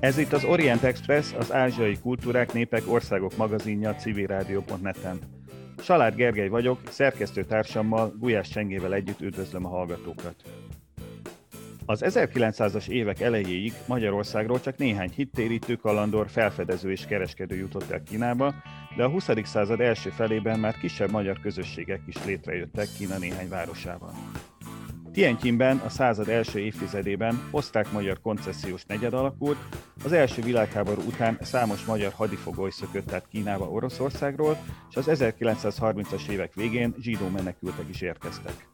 Ez itt az Orient Express, az ázsiai kultúrák, népek, országok magazinja civilrádió.net-en. Salád Gergely vagyok, szerkesztő társammal, Gulyás Csengével együtt üdvözlöm a hallgatókat. Az 1900-as évek elejéig Magyarországról csak néhány hittérítő, kalandor, felfedező és kereskedő jutott el Kínába, de a 20. század első felében már kisebb magyar közösségek is létrejöttek Kína néhány városában. Tientjinben a század első évtizedében osztrák-magyar koncesziós negyed alakult, az első világháború után számos magyar hadifogoly szökött át Kínába Oroszországról, és az 1930-as évek végén zsidó menekültek is érkeztek.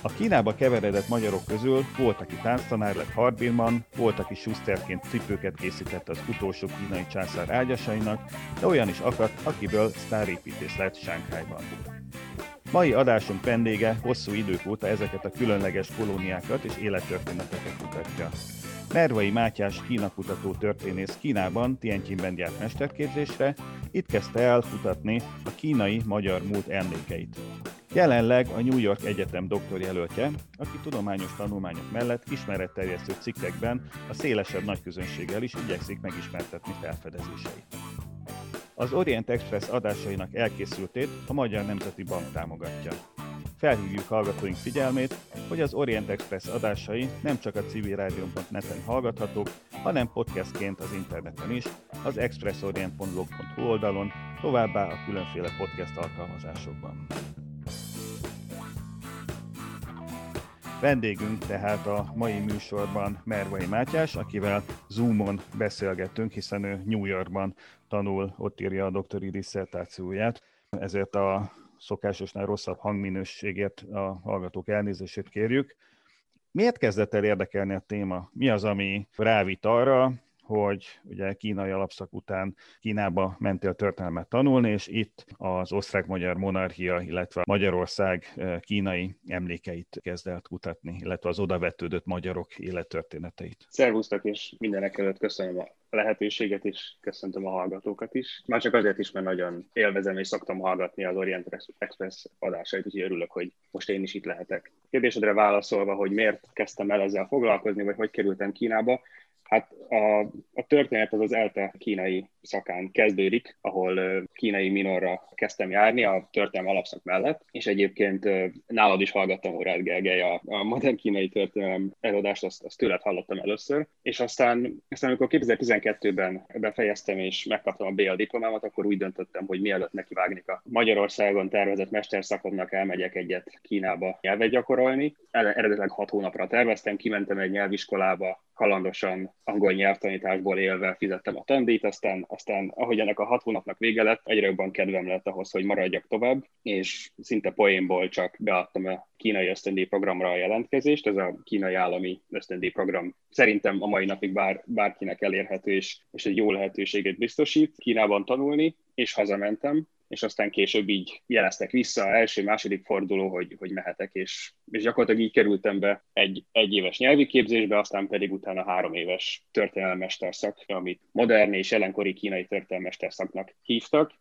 A Kínába keveredett magyarok közül volt, aki tánctanár lett Harbinman, volt, aki Schusterként cipőket készített az utolsó kínai császár ágyasainak, de olyan is akadt, akiből sztárépítés lett Sánkhájban. Mai adásunk vendége hosszú idők óta ezeket a különleges kolóniákat és élettörténeteket kutatja. Mervai Mátyás Kína kutató történész Kínában, Tientjinben járt mesterképzésre, itt kezdte el kutatni a kínai magyar múlt emlékeit. Jelenleg a New York Egyetem doktorjelöltje, aki tudományos tanulmányok mellett ismeretterjesztő cikkekben a szélesebb nagyközönséggel is igyekszik megismertetni felfedezéseit. Az Orient Express adásainak elkészültét a Magyar Nemzeti Bank támogatja. Felhívjuk hallgatóink figyelmét, hogy az Orient Express adásai nem csak a civilrádion.net-en hallgathatók, hanem podcastként az interneten is, az expressorient.blog.hu oldalon, továbbá a különféle podcast alkalmazásokban. Vendégünk tehát a mai műsorban Mervai Mátyás, akivel Zoomon beszélgettünk, hiszen ő New Yorkban tanul, ott írja a doktori disszertációját, ezért a szokásosnál rosszabb hangminőségért a hallgatók elnézését kérjük. Miért kezdett el érdekelni a téma? Mi az, ami rávit arra, hogy ugye kínai alapszak után Kínába mentél történelmet tanulni, és itt az osztrák-magyar monarchia, illetve Magyarország eh, kínai emlékeit kezd el kutatni, illetve az odavetődött magyarok élettörténeteit. Szervusztok, és mindenek előtt köszönöm a lehetőséget is, köszöntöm a hallgatókat is. Már csak azért is, mert nagyon élvezem és szoktam hallgatni az Orient Express adásait, úgyhogy örülök, hogy most én is itt lehetek. Kérdésedre válaszolva, hogy miért kezdtem el ezzel foglalkozni, vagy hogy kerültem Kínába, Hát a, a történet az az ELTE kínai szakán kezdődik, ahol kínai minorra kezdtem járni a történelmi alapszak mellett, és egyébként nálad is hallgattam órát, Gergely, a, a modern kínai történelem előadást, azt, azt tőled hallottam először, és aztán, aztán amikor 2012-ben befejeztem és megkaptam a BL diplomámat, akkor úgy döntöttem, hogy mielőtt nekivágnék a Magyarországon tervezett mesterszakodnak elmegyek egyet Kínába nyelvet gyakorolni. Eredetileg hat hónapra terveztem, kimentem egy nyelviskolába, kalandosan angol nyelvtanításból élve fizettem a tandít, aztán, aztán ahogy ennek a hat hónapnak vége lett, egyre jobban kedvem lett ahhoz, hogy maradjak tovább, és szinte poénból csak beadtam a kínai ösztöndíj programra a jelentkezést, ez a kínai állami ösztöndíj program szerintem a mai napig bár, bárkinek elérhető, és, és egy jó lehetőséget biztosít Kínában tanulni, és hazamentem, és aztán később így jeleztek vissza, első, második forduló, hogy, hogy mehetek, és, és gyakorlatilag így kerültem be egy, egy éves nyelvi képzésbe, aztán pedig utána három éves történelmesterszak, amit modern és jelenkori kínai történelmesterszaknak hívtak,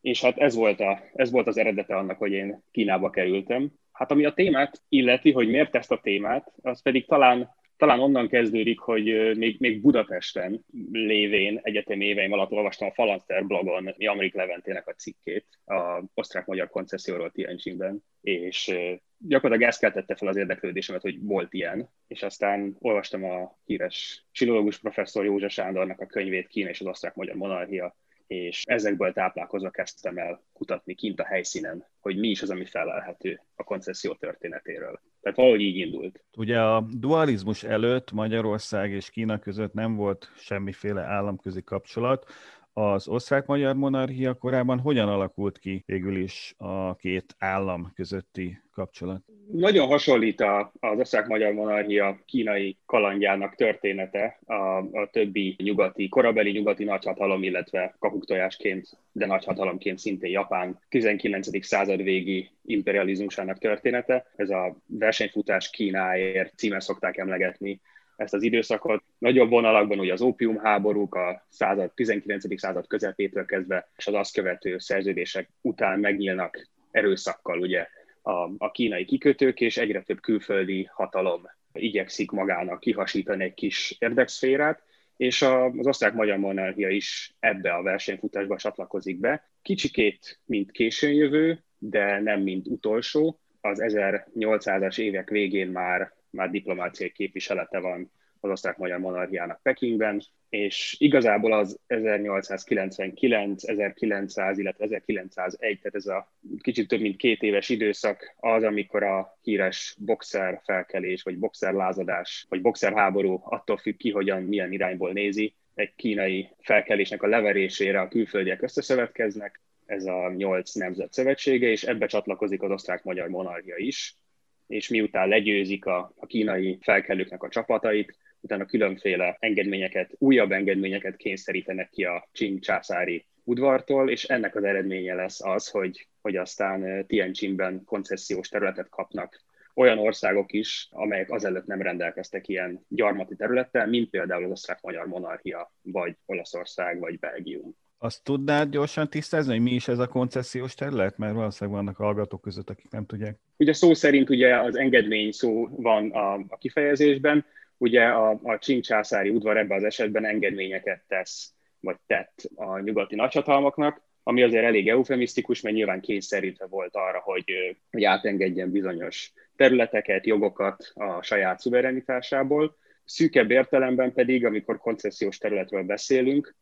és hát ez volt, a, ez volt az eredete annak, hogy én Kínába kerültem. Hát ami a témát illeti, hogy miért ezt a témát, az pedig talán talán onnan kezdődik, hogy még, még Budapesten lévén egyetemi éveim alatt olvastam a Falanster blogon mi Amerik Leventének a cikkét a osztrák-magyar koncesszióról Tianjinben, és gyakorlatilag ezt keltette fel az érdeklődésemet, hogy volt ilyen, és aztán olvastam a híres filológus professzor József Sándornak a könyvét Kína és az osztrák-magyar monarchia, és ezekből táplálkozva kezdtem el kutatni kint a helyszínen, hogy mi is az, ami felelhető a koncesszió történetéről. Tehát valahogy így indult. Ugye a dualizmus előtt Magyarország és Kína között nem volt semmiféle államközi kapcsolat, az osztrák-magyar monarchia korában hogyan alakult ki végül is a két állam közötti kapcsolat? Nagyon hasonlít az osztrák-magyar monarchia kínai kalandjának története a, a többi nyugati, korabeli nyugati nagyhatalom, illetve kapuktojásként, de nagyhatalomként szintén Japán 19. század végi imperializmusának története. Ez a versenyfutás Kínáért címen szokták emlegetni ezt az időszakot. Nagyobb vonalakban ugye az ópiumháborúk a század, 19. század közepétől kezdve, és az azt követő szerződések után megnyílnak erőszakkal ugye a, a kínai kikötők, és egyre több külföldi hatalom igyekszik magának kihasítani egy kis érdekszférát, és az osztrák-magyar monarchia is ebbe a versenyfutásba csatlakozik be. Kicsikét, mint későn jövő, de nem mint utolsó. Az 1800-as évek végén már, már diplomáciai képviselete van az osztrák-magyar monarchiának Pekingben, és igazából az 1899, 1900, illetve 1901, tehát ez a kicsit több mint két éves időszak az, amikor a híres boxer felkelés, vagy boxer lázadás, vagy boxer háború, attól függ ki, hogyan, milyen irányból nézi, egy kínai felkelésnek a leverésére a külföldiek összeszövetkeznek, ez a nyolc nemzet szövetsége, és ebbe csatlakozik az osztrák-magyar monarchia is, és miután legyőzik a, a kínai felkelőknek a csapatait, utána különféle engedményeket, újabb engedményeket kényszerítenek ki a Qing császári udvartól, és ennek az eredménye lesz az, hogy, hogy aztán Tianjinben koncesziós területet kapnak olyan országok is, amelyek azelőtt nem rendelkeztek ilyen gyarmati területtel, mint például az osztrák-magyar monarchia, vagy Olaszország, vagy Belgium. Azt tudnád gyorsan tisztázni, hogy mi is ez a koncesziós terület? Mert valószínűleg vannak hallgatók között, akik nem tudják. Ugye szó szerint ugye az engedmény szó van a, a kifejezésben, ugye a, a császári udvar ebben az esetben engedményeket tesz, vagy tett a nyugati nagyhatalmaknak, ami azért elég eufemisztikus, mert nyilván kényszerítve volt arra, hogy, hogy átengedjen bizonyos területeket, jogokat a saját szuverenitásából. Szűkebb értelemben pedig, amikor koncesziós területről beszélünk,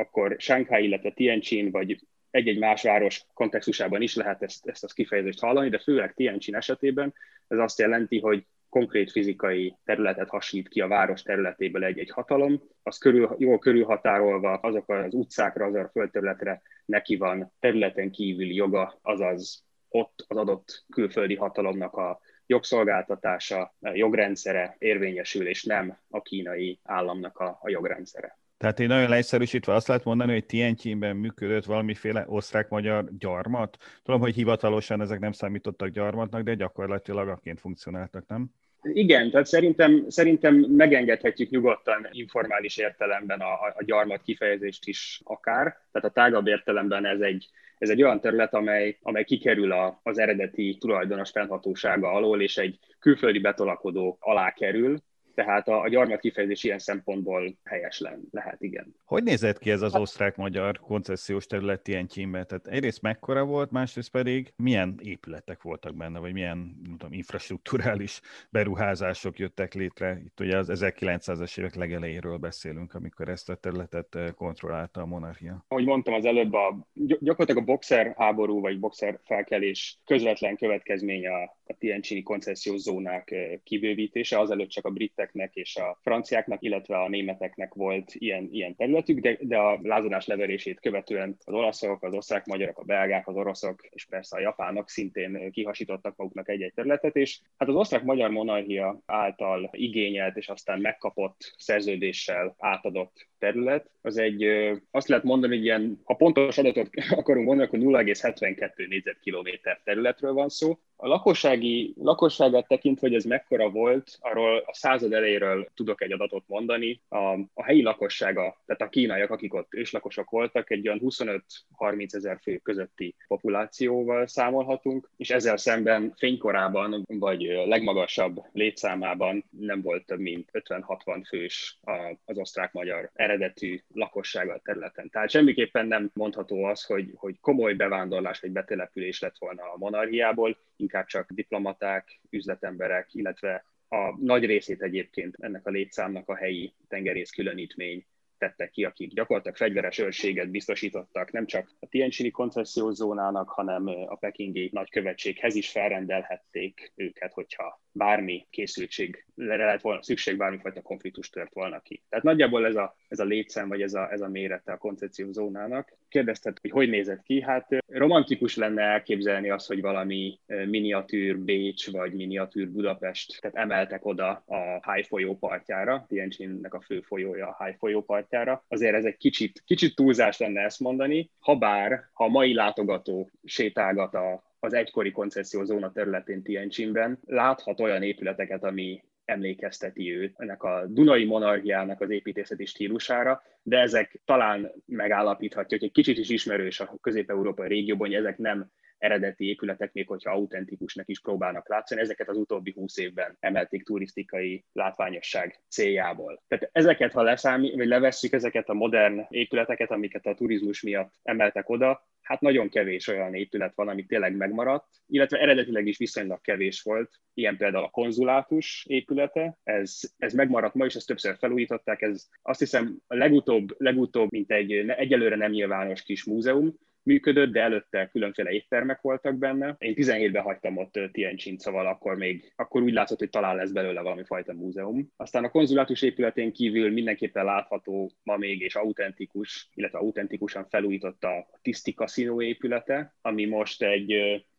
akkor Shanghai, illetve Tianjin, vagy egy-egy más város kontextusában is lehet ezt, ezt az kifejezést hallani, de főleg Tianjin esetében ez azt jelenti, hogy konkrét fizikai területet hasít ki a város területéből egy-egy hatalom, az körül, jól körülhatárolva azok az utcákra, azok a földterületre neki van területen kívüli joga, azaz ott az adott külföldi hatalomnak a jogszolgáltatása, a jogrendszere érvényesül, és nem a kínai államnak a, a jogrendszere. Tehát én nagyon leegyszerűsítve azt lehet mondani, hogy Tientjinben működött valamiféle osztrák-magyar gyarmat. Tudom, hogy hivatalosan ezek nem számítottak gyarmatnak, de gyakorlatilag akként funkcionáltak, nem? Igen, tehát szerintem, szerintem megengedhetjük nyugodtan informális értelemben a, a gyarmat kifejezést is akár. Tehát a tágabb értelemben ez egy, ez egy olyan terület, amely, amely kikerül a, az eredeti tulajdonos fennhatósága alól, és egy külföldi betolakodó alá kerül, tehát a, a gyarmat kifejezés ilyen szempontból helyes le, lehet, igen. Hogy nézett ki ez az osztrák-magyar koncesziós terület ilyen címben? Tehát egyrészt mekkora volt, másrészt pedig milyen épületek voltak benne, vagy milyen nem tudom, infrastruktúrális beruházások jöttek létre? Itt ugye az 1900-as évek legelejéről beszélünk, amikor ezt a területet eh, kontrollálta a monarchia. Ahogy mondtam az előbb, a, gyakorlatilag a boxer háború, vagy boxer felkelés közvetlen következménye a, a Tianjini koncesziós zónák eh, kibővítése, azelőtt csak a britek briteknek és a franciáknak, illetve a németeknek volt ilyen, ilyen területük, de, de a lázadás leverését követően az olaszok, az osztrák-magyarok, a belgák, az oroszok és persze a japánok szintén kihasítottak maguknak egy-egy területet, és hát az osztrák-magyar monarchia által igényelt és aztán megkapott szerződéssel átadott terület, az egy, azt lehet mondani, hogy ilyen, ha pontos adatot akarunk mondani, akkor 0,72 négyzetkilométer területről van szó, a lakossági, lakosságát tekintve, hogy ez mekkora volt, arról a század elejéről tudok egy adatot mondani. A, a helyi lakossága, tehát a kínaiak, akik ott őslakosok voltak, egy olyan 25-30 ezer fő közötti populációval számolhatunk, és ezzel szemben fénykorában, vagy legmagasabb létszámában nem volt több mint 50-60 fős az osztrák-magyar eredetű lakossága a területen. Tehát semmiképpen nem mondható az, hogy, hogy komoly bevándorlás vagy betelepülés lett volna a monarchiából, inkább csak diplomaták, üzletemberek, illetve a nagy részét egyébként ennek a létszámnak a helyi tengerész különítmény tettek ki, akik gyakorlatilag fegyveres őrséget biztosítottak nem csak a Tianjini koncesziós hanem a pekingi nagykövetséghez is felrendelhették őket, hogyha bármi készültség lehet volna szükség, bármifajta konfliktus tört volna ki. Tehát nagyjából ez a, ez a létszám, vagy ez a, ez a mérete a koncepció zónának. Kérdezted, hogy hogy nézett ki? Hát romantikus lenne elképzelni azt, hogy valami miniatűr Bécs, vagy miniatűr Budapest, tehát emeltek oda a High folyó partjára, Tianjinnek a fő folyója a High folyó partjára. Azért ez egy kicsit, kicsit túlzás lenne ezt mondani, ha bár, ha a mai látogató sétálgat a, az egykori koncesziózóna területén Tianjinben láthat olyan épületeket, ami emlékezteti őt, ennek a Dunai monarchiának az építészeti stílusára, de ezek talán megállapíthatja, hogy egy kicsit is ismerős a közép-európai régióban, hogy ezek nem eredeti épületek, még hogyha autentikusnak is próbálnak látszani, ezeket az utóbbi húsz évben emelték turisztikai látványosság céljából. Tehát ezeket, ha leszámít, vagy levesszük ezeket a modern épületeket, amiket a turizmus miatt emeltek oda, hát nagyon kevés olyan épület van, ami tényleg megmaradt, illetve eredetileg is viszonylag kevés volt, ilyen például a konzulátus épülete, ez, ez megmaradt ma, és ezt többször felújították, ez azt hiszem a legutóbb, legutóbb mint egy egyelőre nem nyilvános kis múzeum, működött, de előtte különféle éttermek voltak benne. Én 17-ben hagytam ott Tianjin, szóval akkor még, akkor úgy látszott, hogy talán lesz belőle valami fajta múzeum. Aztán a konzulátus épületén kívül mindenképpen látható ma még és autentikus, illetve autentikusan felújított a Tiszti Casino épülete, ami most egy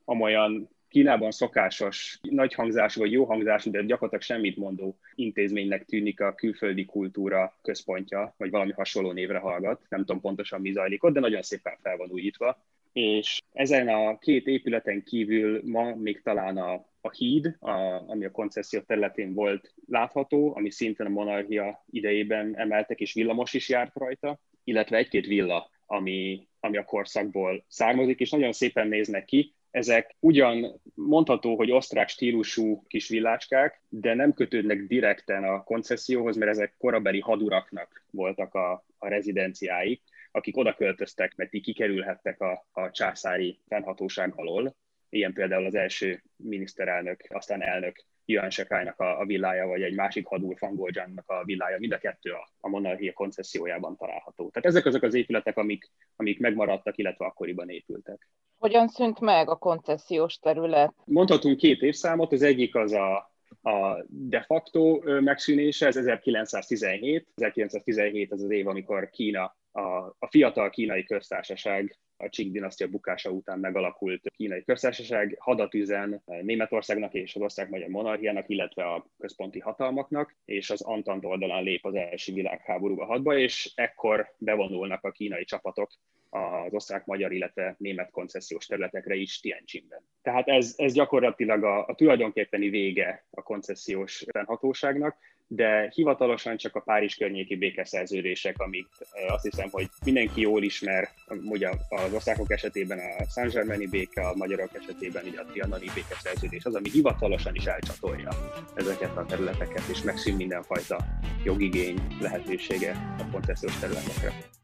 amolyan Kínában szokásos, nagy hangzású vagy jó hangzású, de gyakorlatilag semmit mondó intézménynek tűnik a külföldi kultúra központja, vagy valami hasonló névre hallgat. Nem tudom pontosan mi zajlik ott, de nagyon szépen fel van újítva. És ezen a két épületen kívül ma még talán a, a híd, a, ami a koncesszió területén volt látható, ami szintén a monarchia idejében emeltek, és villamos is járt rajta, illetve egy-két villa, ami, ami a korszakból származik, és nagyon szépen néznek ki, ezek ugyan mondható, hogy osztrák stílusú kis villácskák, de nem kötődnek direkten a koncesszióhoz, mert ezek korabeli haduraknak voltak a, a rezidenciáik, akik oda költöztek, mert így kikerülhettek a, a császári fennhatóság alól. Ilyen például az első miniszterelnök, aztán elnök Yuan Shekai-nak a, a villája, vagy egy másik hadúr Fangoljannak a villája, mind a kettő a, a monarchia koncessziójában található. Tehát ezek azok az épületek, amik, amik megmaradtak, illetve akkoriban épültek. Hogyan szűnt meg a koncesziós terület? Mondhatunk két évszámot, az egyik az a, a de facto megszűnése, ez 1917. 1917 az az év, amikor Kína, a, a fiatal kínai köztársaság a Csing dinasztia bukása után megalakult kínai köztársaság hadat üzen Németországnak és az ország magyar monarchiának, illetve a központi hatalmaknak, és az Antant oldalán lép az első világháborúba hadba, és ekkor bevonulnak a kínai csapatok az osztrák-magyar, illetve német koncesziós területekre is Tianjinben. Tehát ez, ez gyakorlatilag a, a tulajdonképpeni vége a koncesziós hatóságnak, de hivatalosan csak a Párizs környéki békeszerződések, amit eh, azt hiszem, hogy mindenki jól ismer, ugye az osztrákok esetében a saint germaini béke, a magyarok esetében ugye a trianoni békeszerződés, az, ami hivatalosan is elcsatolja ezeket a területeket, és megszűn mindenfajta jogigény lehetősége a koncesziós területekre.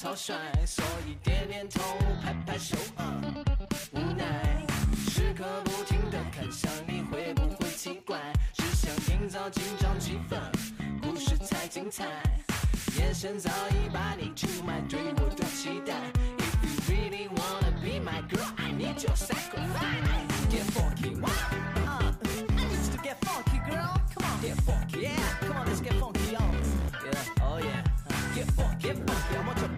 草率，所以点点头，拍拍手啊，无奈，时刻不停的看向你，会不会奇怪？只想营造紧张气氛，故事才精彩。眼神早已把你出卖，对我多期待。If you really wanna be my girl, I need your sacrifice. Get funky, what? Uh, I need you to get funky, girl. Come on, get funky, yeah. Come on, let's get funky, on. Yeah, oh yeah. Uh, get funky, get funky. I want your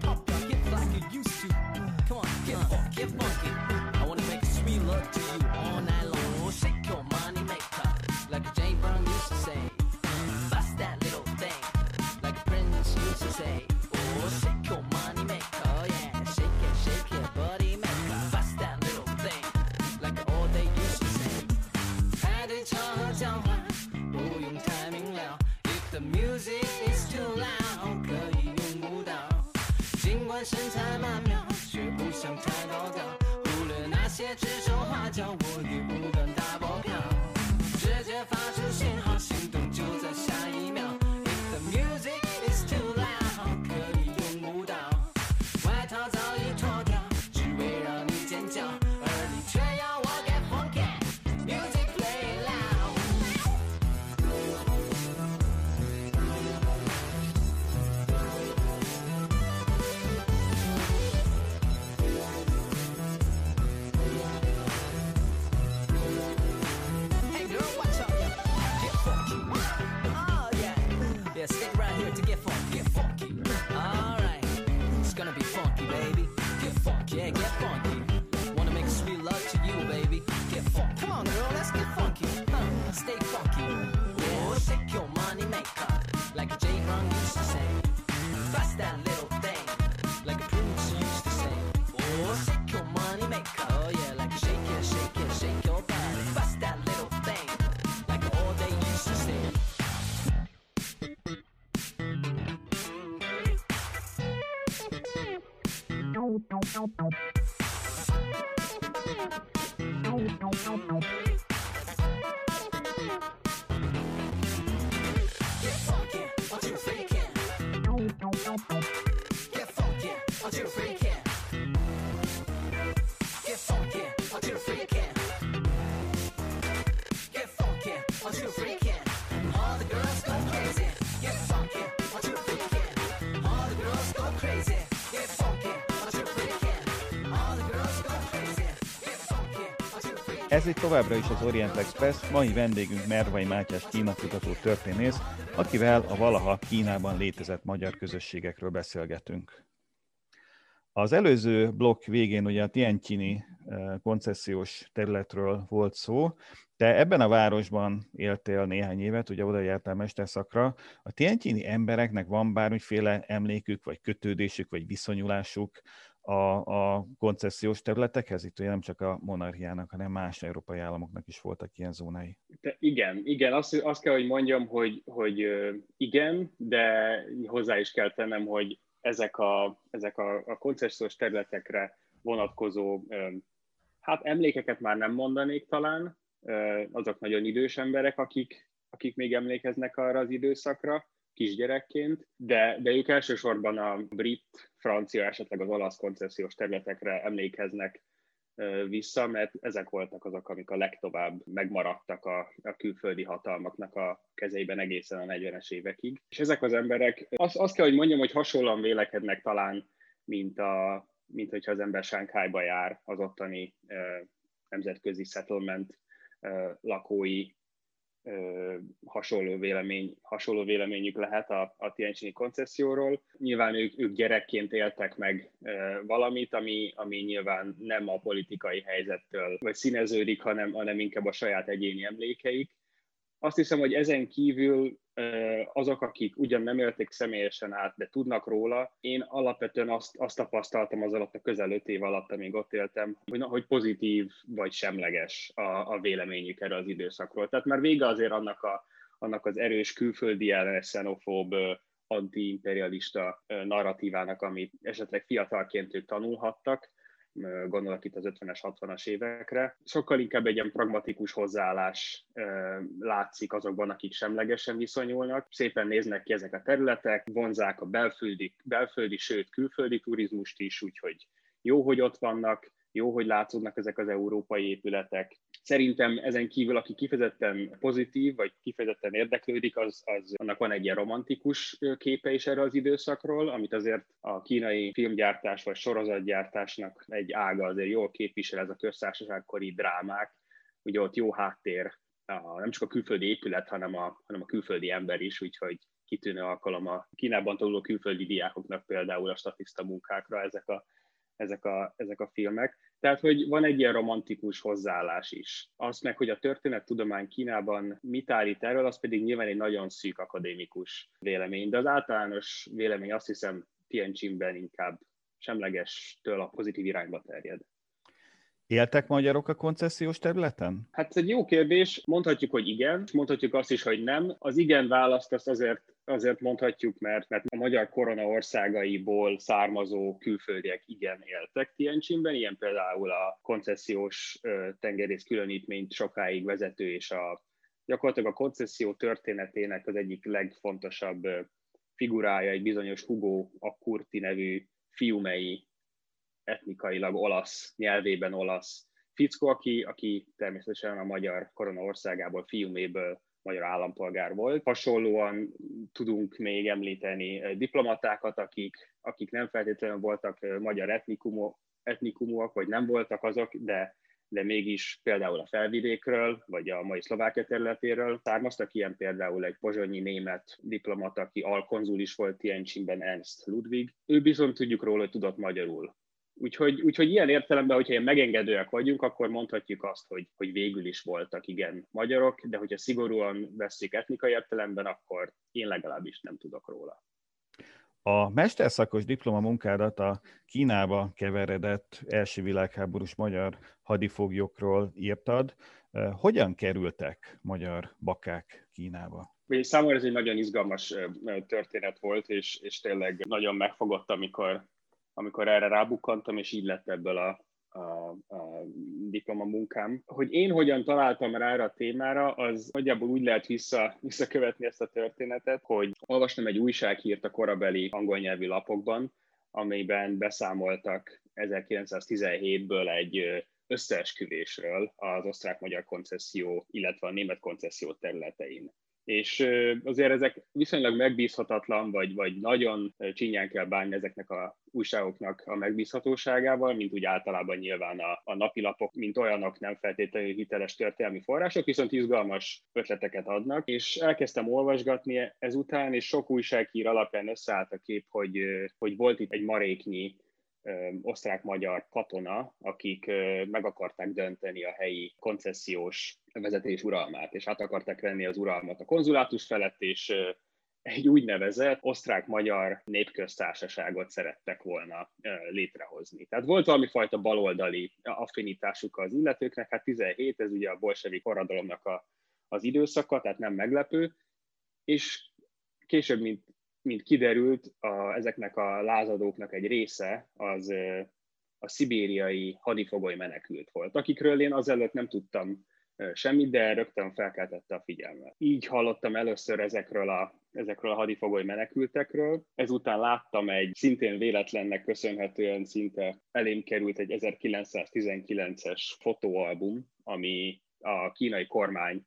Ez itt továbbra is az Orient Express, mai vendégünk Mervai Mátyás kínakutató történész, akivel a valaha Kínában létezett magyar közösségekről beszélgetünk. Az előző blokk végén ugye a Tianjini eh, koncesziós területről volt szó, te ebben a városban éltél néhány évet, ugye oda jártál mesterszakra. A Tianjini embereknek van bármiféle emlékük, vagy kötődésük, vagy viszonyulásuk a, a koncesziós területekhez? Itt ugye nem csak a monarchiának, hanem más európai államoknak is voltak ilyen zónái. De igen, igen, azt, azt kell, hogy mondjam, hogy, hogy igen, de hozzá is kell tennem, hogy ezek a, ezek a, a koncesziós területekre vonatkozó, hát emlékeket már nem mondanék talán, azok nagyon idős emberek, akik, akik még emlékeznek arra az időszakra, kisgyerekként, de, de ők elsősorban a brit, francia, esetleg az olasz koncesziós területekre emlékeznek vissza, mert ezek voltak azok, amik a legtovább megmaradtak a, a külföldi hatalmaknak a kezeiben egészen a 40-es évekig. És ezek az emberek, azt, azt kell, hogy mondjam, hogy hasonlóan vélekednek talán, mint, a, mint hogyha az ember Sánkhájba jár, az ottani ö, nemzetközi settlement ö, lakói ö, hasonló, vélemény, hasonló véleményük lehet a, a Tianjini koncesszióról. Nyilván ők, ők gyerekként éltek meg ö, valamit, ami, ami nyilván nem a politikai helyzettől vagy színeződik, hanem, hanem inkább a saját egyéni emlékeik. Azt hiszem, hogy ezen kívül azok, akik ugyan nem élték személyesen át, de tudnak róla, én alapvetően azt, azt tapasztaltam az alatt a közel öt év alatt, amíg ott éltem, hogy, na, hogy pozitív vagy semleges a, a véleményük erről az időszakról. Tehát már vége azért annak, a, annak az erős külföldi ellenes xenofób antiimperialista narratívának, amit esetleg fiatalként ők tanulhattak, gondolok itt az 50-es, 60-as évekre. Sokkal inkább egy ilyen pragmatikus hozzáállás látszik azokban, akik semlegesen viszonyulnak. Szépen néznek ki ezek a területek, vonzák a belföldi, belföldi sőt külföldi turizmust is, úgyhogy jó, hogy ott vannak, jó, hogy látszódnak ezek az európai épületek. Szerintem ezen kívül, aki kifejezetten pozitív, vagy kifejezetten érdeklődik, az, az annak van egy ilyen romantikus képe is erre az időszakról, amit azért a kínai filmgyártás vagy sorozatgyártásnak egy ága azért jól képvisel ez a köztársaságkori drámák. Ugye ott jó háttér, nem csak a külföldi épület, hanem a, hanem a külföldi ember is, úgyhogy kitűnő alkalom a Kínában tanuló külföldi diákoknak például a statiszta munkákra ezek a ezek a, ezek a filmek. Tehát, hogy van egy ilyen romantikus hozzáállás is. Azt meg, hogy a történettudomány Kínában mit állít erről, az pedig nyilván egy nagyon szűk akadémikus vélemény. De az általános vélemény azt hiszem Tianjinben inkább semlegestől a pozitív irányba terjed. Éltek magyarok a koncesziós területen? Hát ez egy jó kérdés. Mondhatjuk, hogy igen, mondhatjuk azt is, hogy nem. Az igen választ azt azért, azért mondhatjuk, mert, mert a magyar korona országaiból származó külföldiek igen éltek Tianjinben, ilyen például a koncesziós tengerész különítményt sokáig vezető és a gyakorlatilag a koncesszió történetének az egyik legfontosabb figurája egy bizonyos Hugo Akkurti nevű fiumei etnikailag olasz, nyelvében olasz fickó, aki, aki természetesen a magyar korona országából, fiuméből magyar állampolgár volt. Hasonlóan tudunk még említeni diplomatákat, akik, akik nem feltétlenül voltak magyar etnikumok, etnikumúak, vagy nem voltak azok, de, de mégis például a felvidékről, vagy a mai Szlovákia területéről származtak, ilyen például egy pozsonyi német diplomata, aki alkonzul is volt Tianjinben, Ernst Ludwig. Ő bizony tudjuk róla, hogy tudott magyarul Úgyhogy, úgyhogy ilyen értelemben, hogyha ilyen megengedőek vagyunk, akkor mondhatjuk azt, hogy, hogy végül is voltak igen magyarok, de hogyha szigorúan veszik etnikai értelemben, akkor én legalábbis nem tudok róla. A mesterszakos diplomamunkádat a Kínába keveredett első világháborús magyar hadifoglyokról írtad. Hogyan kerültek magyar bakák Kínába? Számomra ez egy nagyon izgalmas történet volt, és, és tényleg nagyon megfogott, amikor, amikor erre rábukkantam, és így lett ebből a, a, a diploma munkám. Hogy én hogyan találtam rá erre a témára, az nagyjából úgy lehet vissza, visszakövetni ezt a történetet, hogy olvastam egy újsághírt a korabeli angol nyelvű lapokban, amelyben beszámoltak 1917-ből egy összeesküvésről az osztrák-magyar koncesszió, illetve a német koncesszió területein és azért ezek viszonylag megbízhatatlan, vagy, vagy nagyon csinyán kell bánni ezeknek a újságoknak a megbízhatóságával, mint úgy általában nyilván a, a napilapok, mint olyanok nem feltétlenül hiteles történelmi források, viszont izgalmas ötleteket adnak, és elkezdtem olvasgatni ezután, és sok újságír alapján összeállt a kép, hogy, hogy volt itt egy maréknyi osztrák-magyar katona, akik meg akarták dönteni a helyi koncesziós vezetés uralmát, és át akarták venni az uralmat a konzulátus felett, és egy úgynevezett osztrák-magyar népköztársaságot szerettek volna létrehozni. Tehát volt valami fajta baloldali affinitásuk az illetőknek, hát 17, ez ugye a bolsevik forradalomnak a, az időszaka, tehát nem meglepő, és később, mint mint kiderült, a, ezeknek a lázadóknak egy része az a szibériai hadifogoly menekült volt, akikről én azelőtt nem tudtam semmit, de rögtön felkeltette a figyelmet. Így hallottam először ezekről a, ezekről a hadifogoly menekültekről. Ezután láttam egy szintén véletlennek köszönhetően szinte elém került egy 1919-es fotóalbum, ami a kínai kormány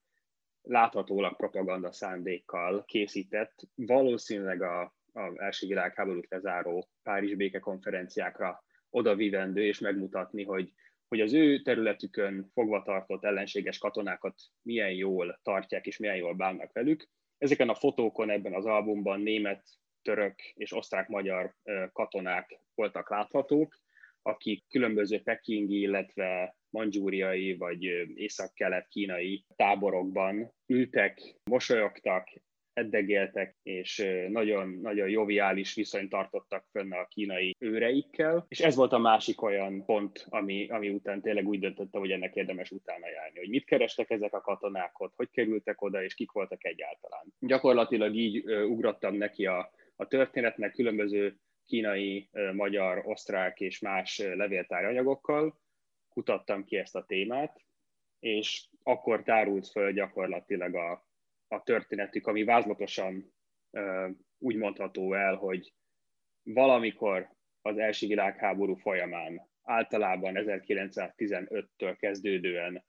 láthatólag propaganda szándékkal készített, valószínűleg a, a első világháborút lezáró Párizs békekonferenciákra odavivendő, és megmutatni, hogy, hogy az ő területükön fogva tartott ellenséges katonákat milyen jól tartják, és milyen jól bánnak velük. Ezeken a fotókon ebben az albumban német, török és osztrák-magyar katonák voltak láthatók, akik különböző pekingi, illetve mandzsúriai vagy észak-kelet-kínai táborokban ültek, mosolyogtak, eddegéltek, és nagyon, nagyon joviális viszonyt tartottak fönn a kínai őreikkel. És ez volt a másik olyan pont, ami, ami után tényleg úgy döntöttem, hogy ennek érdemes utána járni, hogy mit kerestek ezek a katonák ott, hogy kerültek oda, és kik voltak egyáltalán. Gyakorlatilag így ugrottam neki a, a történetnek különböző kínai, magyar, osztrák és más levéltári anyagokkal, kutattam ki ezt a témát, és akkor tárult föl gyakorlatilag a, a történetük, ami vázlatosan úgy mondható el, hogy valamikor az első világháború folyamán, általában 1915-től kezdődően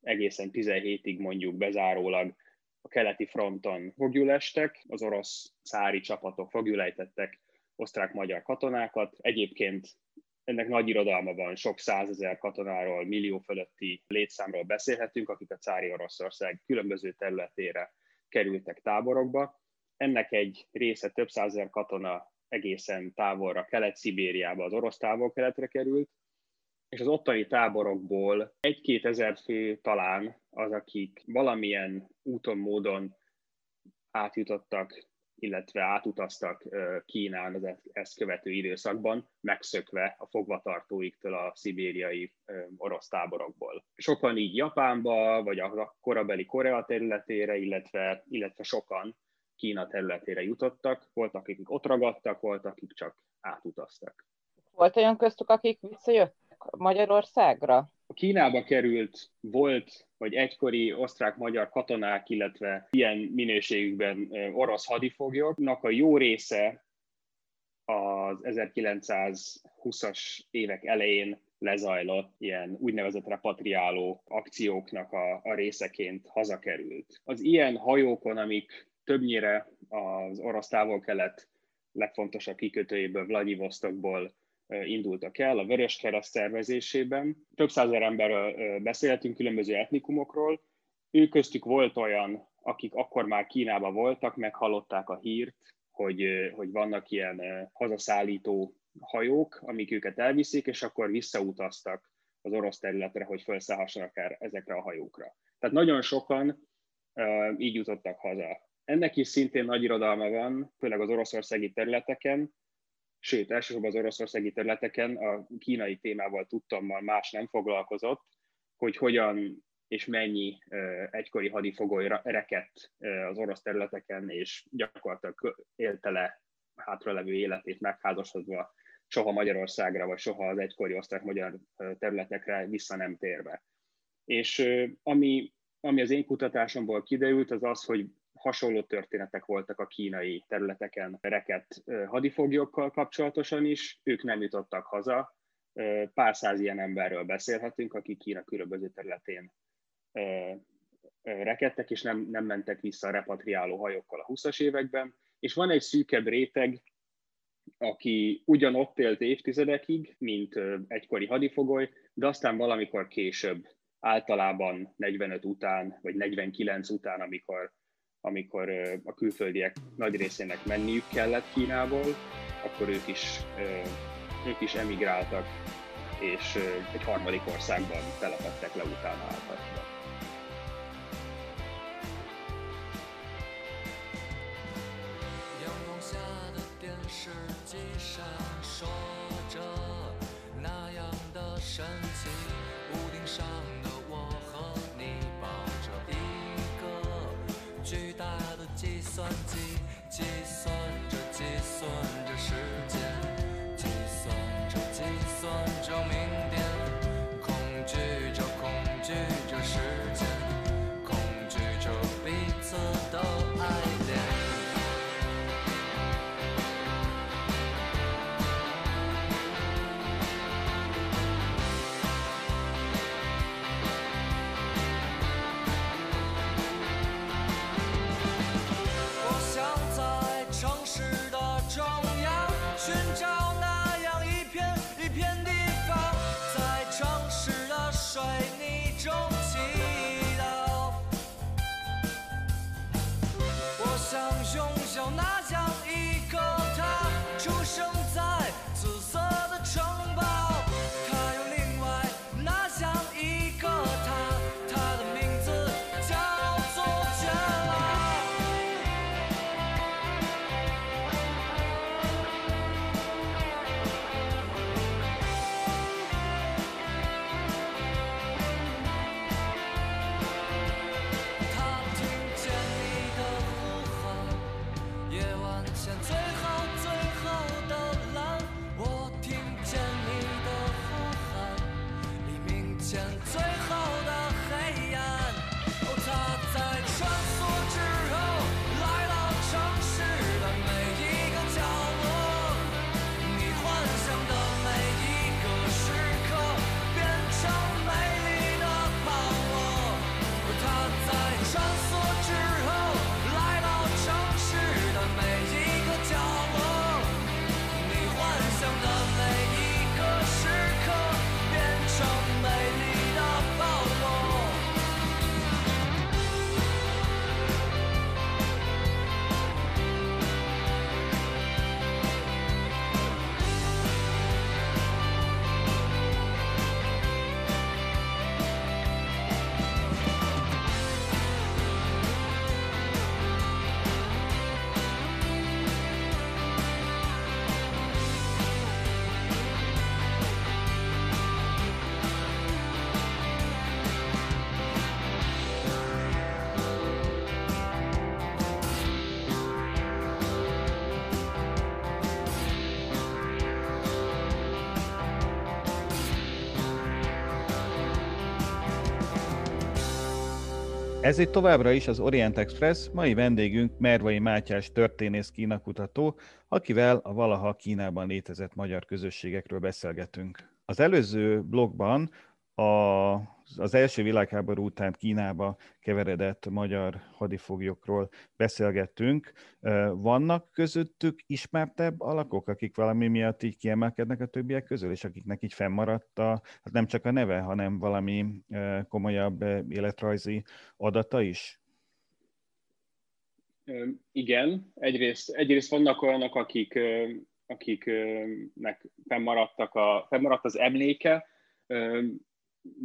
egészen 17-ig mondjuk bezárólag a keleti fronton fogjulestek, az orosz szári csapatok fogjulejtettek osztrák-magyar katonákat. Egyébként ennek nagy irodalma van, sok százezer katonáról, millió fölötti létszámról beszélhetünk, akik a cári Oroszország különböző területére kerültek táborokba. Ennek egy része több százezer katona egészen távolra, Kelet-Szibériába, az orosz távol-keletre került, és az ottani táborokból egy-két ezer fő talán az, akik valamilyen úton, módon átjutottak illetve átutaztak Kínán az e-, ezt követő időszakban, megszökve a fogvatartóiktól a szibériai orosz táborokból. Sokan így Japánba, vagy a korabeli Korea területére, illetve, illetve sokan Kína területére jutottak. Voltak, akik ott ragadtak, voltak, akik csak átutaztak. Volt olyan köztük, akik Magyarországra? Kínába került volt, vagy egykori osztrák-magyar katonák, illetve ilyen minőségükben orosz hadifoglyoknak a jó része az 1920-as évek elején lezajlott ilyen úgynevezett repatriáló akcióknak a, a részeként hazakerült. Az ilyen hajókon, amik többnyire az orosz távol-kelet legfontosabb kikötőjéből, Vladivostokból indultak el a Vörös Kereszt szervezésében. Több százer emberről beszélhetünk, különböző etnikumokról. Ő köztük volt olyan, akik akkor már Kínában voltak, meghallották a hírt, hogy, hogy vannak ilyen hazaszállító hajók, amik őket elviszik, és akkor visszautaztak az orosz területre, hogy felszállhassanak el ezekre a hajókra. Tehát nagyon sokan így jutottak haza. Ennek is szintén nagy irodalma van, főleg az oroszországi területeken, sőt, elsősorban az oroszországi területeken a kínai témával tudtommal más nem foglalkozott, hogy hogyan és mennyi egykori hadifogoly rekett az orosz területeken, és gyakorlatilag élte le hátralevő életét megházasodva soha Magyarországra, vagy soha az egykori osztrák-magyar területekre vissza nem térve. És ami, ami az én kutatásomból kiderült, az az, hogy hasonló történetek voltak a kínai területeken rekett hadifoglyokkal kapcsolatosan is, ők nem jutottak haza. Pár száz ilyen emberről beszélhetünk, akik Kína különböző területén rekedtek, és nem, nem mentek vissza a repatriáló hajókkal a 20-as években. És van egy szűkebb réteg, aki ugyanott élt évtizedekig, mint egykori hadifogoly, de aztán valamikor később, általában 45 után, vagy 49 után, amikor, amikor a külföldiek nagy részének menniük kellett Kínából, akkor ők is, ők is emigráltak, és egy harmadik országban telepettek le utána általában. Ez itt továbbra is az Orient Express, mai vendégünk Mervai Mátyás történész kínakutató, akivel a valaha Kínában létezett magyar közösségekről beszélgetünk. Az előző blogban a, az első világháború után Kínába keveredett magyar hadifoglyokról beszélgettünk. Vannak közöttük ismertebb alakok, akik valami miatt így kiemelkednek a többiek közül, és akiknek így fennmaradt a, hát nem csak a neve, hanem valami komolyabb életrajzi adata is? Igen, egyrészt, egyrészt vannak olyanok, akik, akiknek fennmaradtak a, fennmaradt az emléke,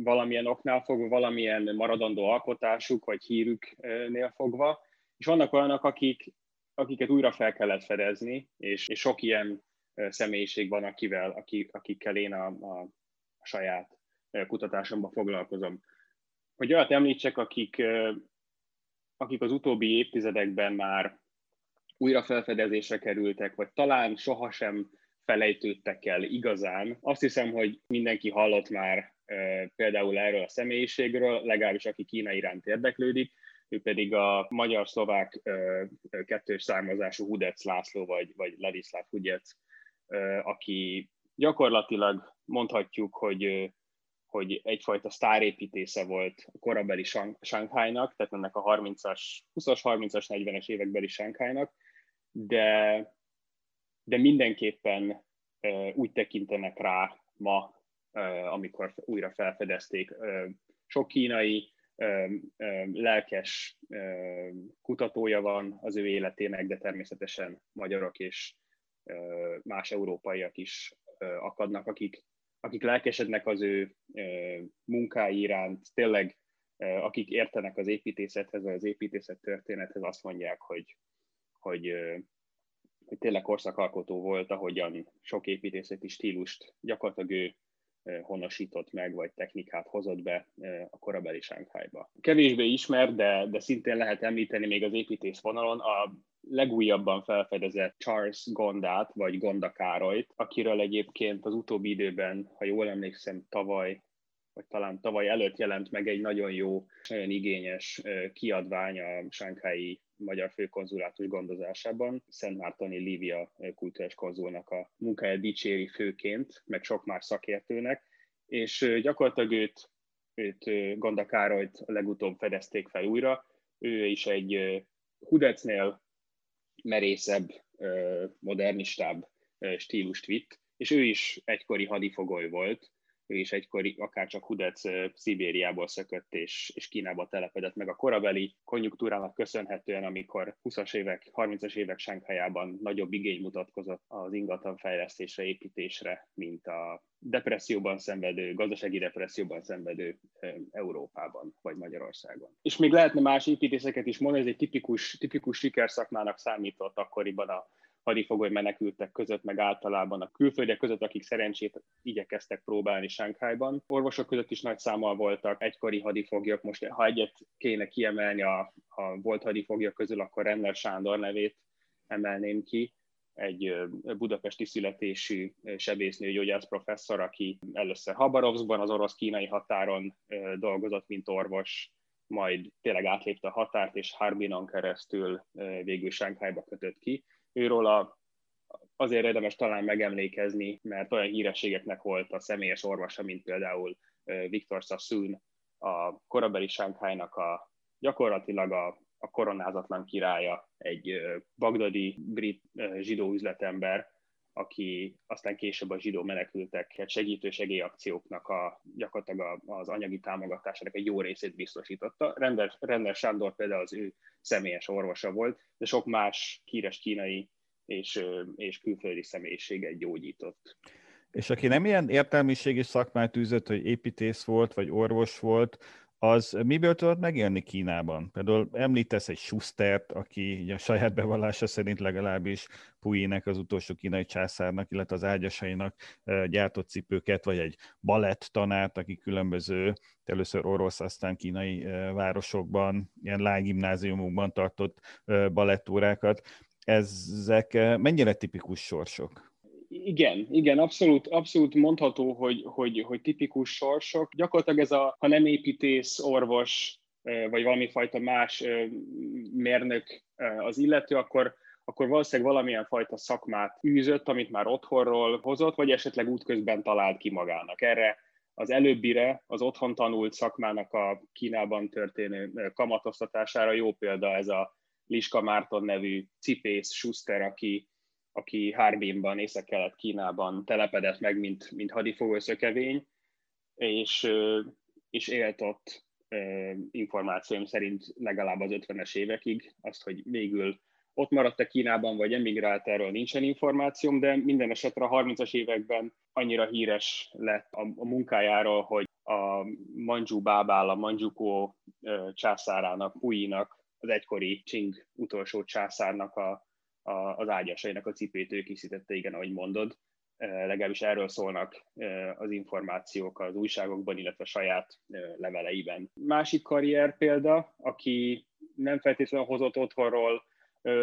valamilyen oknál fogva, valamilyen maradandó alkotásuk vagy hírüknél fogva, és vannak olyanok, akik, akiket újra fel kellett fedezni, és, és sok ilyen személyiség van, akivel, akik, akikkel én a, a saját kutatásomban foglalkozom. Hogy olyat említsek, akik, akik az utóbbi évtizedekben már újra felfedezésre kerültek, vagy talán sohasem felejtődtek el igazán. Azt hiszem, hogy mindenki hallott már például erről a személyiségről, legalábbis aki Kína iránt érdeklődik, ő pedig a magyar-szlovák kettős származású Hudec László, vagy, vagy Ladislav Hudec, aki gyakorlatilag mondhatjuk, hogy hogy egyfajta sztárépítésze volt a korabeli Sánkhájnak, tehát ennek a 30-as, 20-as, 30-as, 40-es évekbeli Sánkhájnak, de, de mindenképpen úgy tekintenek rá ma, amikor újra felfedezték. Sok kínai lelkes kutatója van az ő életének, de természetesen magyarok és más európaiak is akadnak, akik, akik lelkesednek az ő munkái iránt, tényleg akik értenek az építészethez, vagy az építészet történethez, azt mondják, hogy, hogy, hogy tényleg korszakalkotó volt, ahogyan sok építészeti stílust gyakorlatilag ő honosított meg, vagy technikát hozott be a korabeli Sánkhájba. Kevésbé ismert, de, de szintén lehet említeni még az építész vonalon a legújabban felfedezett Charles Gondát, vagy Gonda Károlyt, akiről egyébként az utóbbi időben, ha jól emlékszem, tavaly vagy talán tavaly előtt jelent meg egy nagyon jó, nagyon igényes kiadvány a Sánkhái Magyar Főkonzulátus gondozásában. Szent Mártoni Lívia kultúrás konzulnak a munkája dicséri főként, meg sok más szakértőnek, és gyakorlatilag őt, őt Gonda Károlyt legutóbb fedezték fel újra. Ő is egy Hudecnél merészebb, modernistább stílust vitt, és ő is egykori hadifogoly volt, ő is egykor akár csak Hudec Szibériából szökött és, és Kínába telepedett meg a korabeli konjunktúrának köszönhetően, amikor 20-as évek, 30-as évek Sánkhájában nagyobb igény mutatkozott az ingatlan fejlesztésre, építésre, mint a depresszióban szenvedő, gazdasági depresszióban szenvedő Európában vagy Magyarországon. És még lehetne más építészeket is mondani, ez egy tipikus, tipikus sikerszakmának számított akkoriban a hadifogoly menekültek között, meg általában a külföldiek között, akik szerencsét igyekeztek próbálni Sánkhájban. Orvosok között is nagy számmal voltak egykori hadifoglyok. Most, ha egyet kéne kiemelni a, a volt hadifoglyok közül, akkor Renner Sándor nevét emelném ki, egy budapesti születésű sebésznő gyógyász professzor, aki először Habarovskban, az orosz-kínai határon dolgozott, mint orvos, majd tényleg átlépte a határt, és Harbinon keresztül végül Sánkhájba kötött ki őről a, azért érdemes talán megemlékezni, mert olyan hírességeknek volt a személyes orvosa, mint például Viktor Sassoon, a korabeli Sánkhájnak a gyakorlatilag a, a koronázatlan királya, egy bagdadi brit zsidó üzletember, aki aztán később a zsidó menekültek segítő segélyakcióknak a, gyakorlatilag az anyagi támogatásának egy jó részét biztosította. Render, Render Sándor például az ő személyes orvosa volt, de sok más híres kínai és, és külföldi személyiséget gyógyított. És aki nem ilyen értelmiségi szakmát űzött, hogy építész volt, vagy orvos volt, az miből tudott megélni Kínában? Például említesz egy Schustert, aki a saját bevallása szerint legalábbis Puyinek, az utolsó kínai császárnak, illetve az ágyasainak gyártott cipőket, vagy egy balett tanárt, aki különböző, először orosz, aztán kínai városokban, ilyen lánygimnáziumokban tartott balettórákat. Ezek mennyire tipikus sorsok? Igen, igen, abszolút, abszolút mondható, hogy, hogy, hogy tipikus sorsok. Gyakorlatilag ez a, ha nem építész, orvos, vagy valami fajta más mérnök az illető, akkor, akkor valószínűleg valamilyen fajta szakmát űzött, amit már otthonról hozott, vagy esetleg útközben talált ki magának. Erre az előbbire, az otthon tanult szakmának a Kínában történő kamatoztatására jó példa ez a Liska Márton nevű cipész, Schuster, aki aki Harbinban, Észak-Kelet-Kínában telepedett meg, mint, mint hadifogószökevény, és, és élt ott információim szerint legalább az 50-es évekig, azt, hogy végül ott maradt-e Kínában, vagy emigrált, erről nincsen információm, de minden esetre a 30-as években annyira híres lett a, a munkájáról, hogy a Manju Bábál, a Manjukó császárának, Puinak, az egykori Csing utolsó császárnak a, a, az ágyasainak a cipét ő készítette, igen, ahogy mondod. Legalábbis erről szólnak az információk az újságokban, illetve a saját leveleiben. Másik karrier példa, aki nem feltétlenül hozott otthonról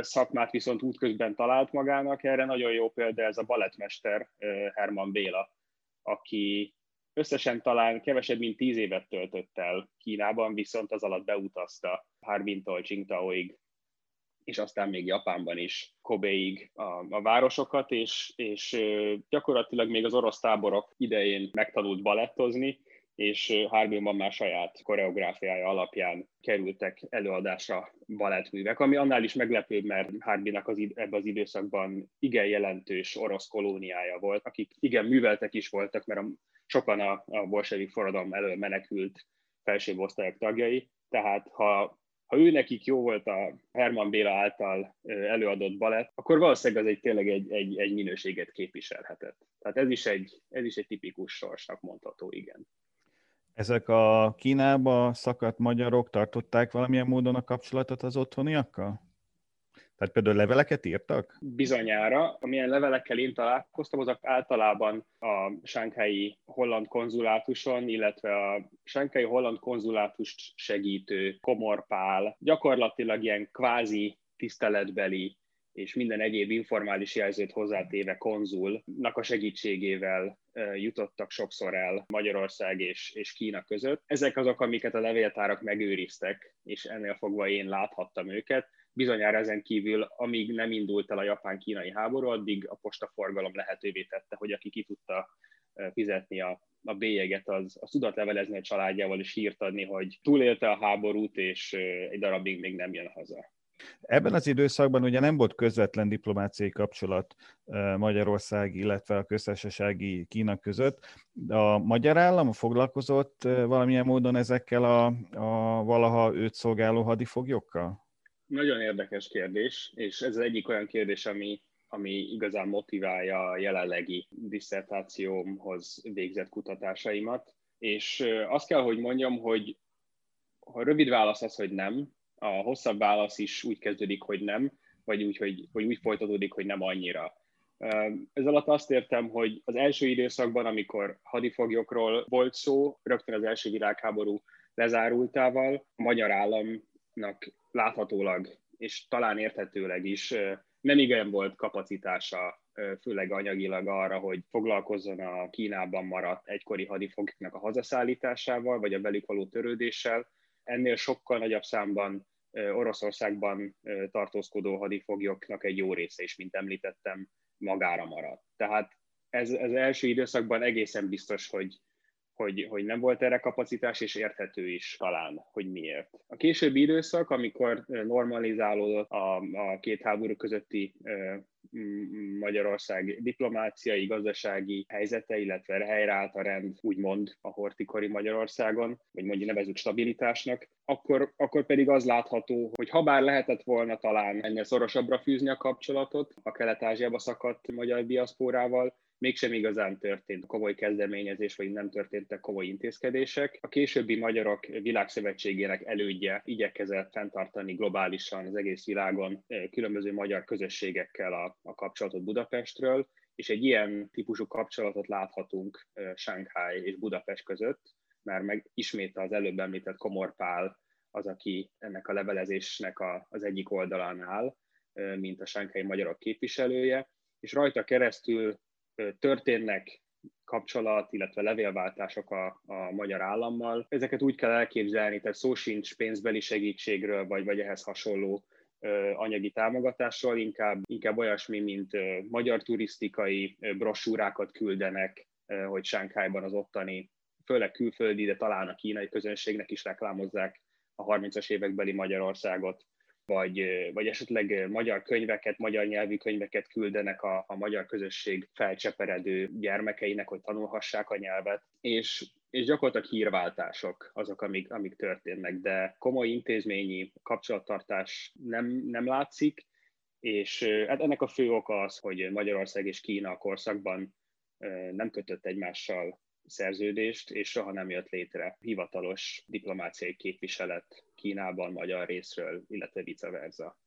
szakmát, viszont útközben talált magának. Erre nagyon jó példa ez a balettmester Herman Béla, aki összesen talán kevesebb, mint tíz évet töltött el Kínában, viszont az alatt beutazta Harbintól Qingdaoig, és aztán még Japánban is, Kobeig a, a városokat, és, és gyakorlatilag még az orosz táborok idején megtanult balettozni, és Harbinban már saját koreográfiája alapján kerültek előadásra balettművek, ami annál is meglepőbb, mert Harbinnak az, ebben az időszakban igen jelentős orosz kolóniája volt, akik igen műveltek is voltak, mert a, sokan a, a bolsevik forradalom elől menekült felsőbb osztályok tagjai, tehát ha ha ő nekik jó volt a Herman Béla által előadott balett, akkor valószínűleg az egy tényleg egy, egy, egy minőséget képviselhetett. Tehát ez is egy, ez is egy tipikus sorsnak mondható, igen. Ezek a Kínába szakadt magyarok tartották valamilyen módon a kapcsolatot az otthoniakkal? Tehát például leveleket írtak? Bizonyára. Amilyen levelekkel én találkoztam, azok általában a sánkhelyi holland konzulátuson, illetve a sánkhelyi holland konzulátust segítő komorpál, gyakorlatilag ilyen kvázi tiszteletbeli és minden egyéb informális jelzőt hozzátéve konzulnak a segítségével jutottak sokszor el Magyarország és, és Kína között. Ezek azok, amiket a levéltárak megőriztek, és ennél fogva én láthattam őket. Bizonyára ezen kívül, amíg nem indult el a japán-kínai háború, addig a postaforgalom lehetővé tette, hogy aki ki tudta fizetni a, a bélyeget, az, az tudott levelezni a családjával, és hírt adni, hogy túlélte a háborút, és egy darabig még nem jön haza. Ebben az időszakban ugye nem volt közvetlen diplomáciai kapcsolat Magyarország, illetve a köztársasági Kína között. A magyar állam foglalkozott valamilyen módon ezekkel a, a valaha őt szolgáló hadifoglyokkal? Nagyon érdekes kérdés, és ez az egyik olyan kérdés, ami, ami igazán motiválja a jelenlegi diszertációmhoz végzett kutatásaimat. És azt kell, hogy mondjam, hogy ha rövid válasz az, hogy nem, a hosszabb válasz is úgy kezdődik, hogy nem, vagy úgy, hogy, hogy úgy folytatódik, hogy nem annyira. Ez alatt azt értem, hogy az első időszakban, amikor hadifoglyokról volt szó, rögtön az első világháború lezárultával, a magyar államnak láthatólag, és talán érthetőleg is nem igen volt kapacitása, főleg anyagilag arra, hogy foglalkozzon a Kínában maradt egykori hadifoglyoknak a hazaszállításával, vagy a velük való törődéssel. Ennél sokkal nagyobb számban Oroszországban tartózkodó hadifoglyoknak egy jó része is, mint említettem, magára maradt. Tehát ez, ez első időszakban egészen biztos, hogy, hogy, hogy nem volt erre kapacitás, és érthető is talán, hogy miért. A későbbi időszak, amikor normalizálódott a, a két háború közötti Magyarország diplomáciai, gazdasági helyzete, illetve helyreállt a rend, úgymond a hortikori Magyarországon, vagy mondjuk nevezük stabilitásnak, akkor, akkor pedig az látható, hogy ha bár lehetett volna talán ennél szorosabbra fűzni a kapcsolatot a Kelet-Ázsiába szakadt magyar diaszpórával, mégsem igazán történt komoly kezdeményezés, vagy nem történtek komoly intézkedések. A későbbi Magyarok Világszövetségének elődje igyekezett fenntartani globálisan az egész világon eh, különböző magyar közösségekkel a, a kapcsolatot Budapestről, és egy ilyen típusú kapcsolatot láthatunk Shanghai és Budapest között, mert meg ismét az előbb említett Komorpál az, aki ennek a levelezésnek a, az egyik oldalán áll, mint a Shanghai magyarok képviselője, és rajta keresztül történnek kapcsolat, illetve levélváltások a, a magyar állammal. Ezeket úgy kell elképzelni, tehát szó sincs pénzbeli segítségről, vagy, vagy ehhez hasonló anyagi támogatásról, inkább, inkább olyasmi, mint magyar turisztikai brosúrákat küldenek, hogy Sánkhájban az ottani, főleg külföldi, de talán a kínai közönségnek is reklámozzák a 30-as évekbeli Magyarországot vagy, vagy esetleg magyar könyveket, magyar nyelvű könyveket küldenek a, a magyar közösség felcseperedő gyermekeinek, hogy tanulhassák a nyelvet, és, és gyakorlatilag hírváltások azok, amik, amik történnek, de komoly intézményi kapcsolattartás nem, nem látszik, és hát ennek a fő oka az, hogy Magyarország és Kína a korszakban nem kötött egymással szerződést, és soha nem jött létre hivatalos diplomáciai képviselet Kínában magyar részről, illetve vice versa.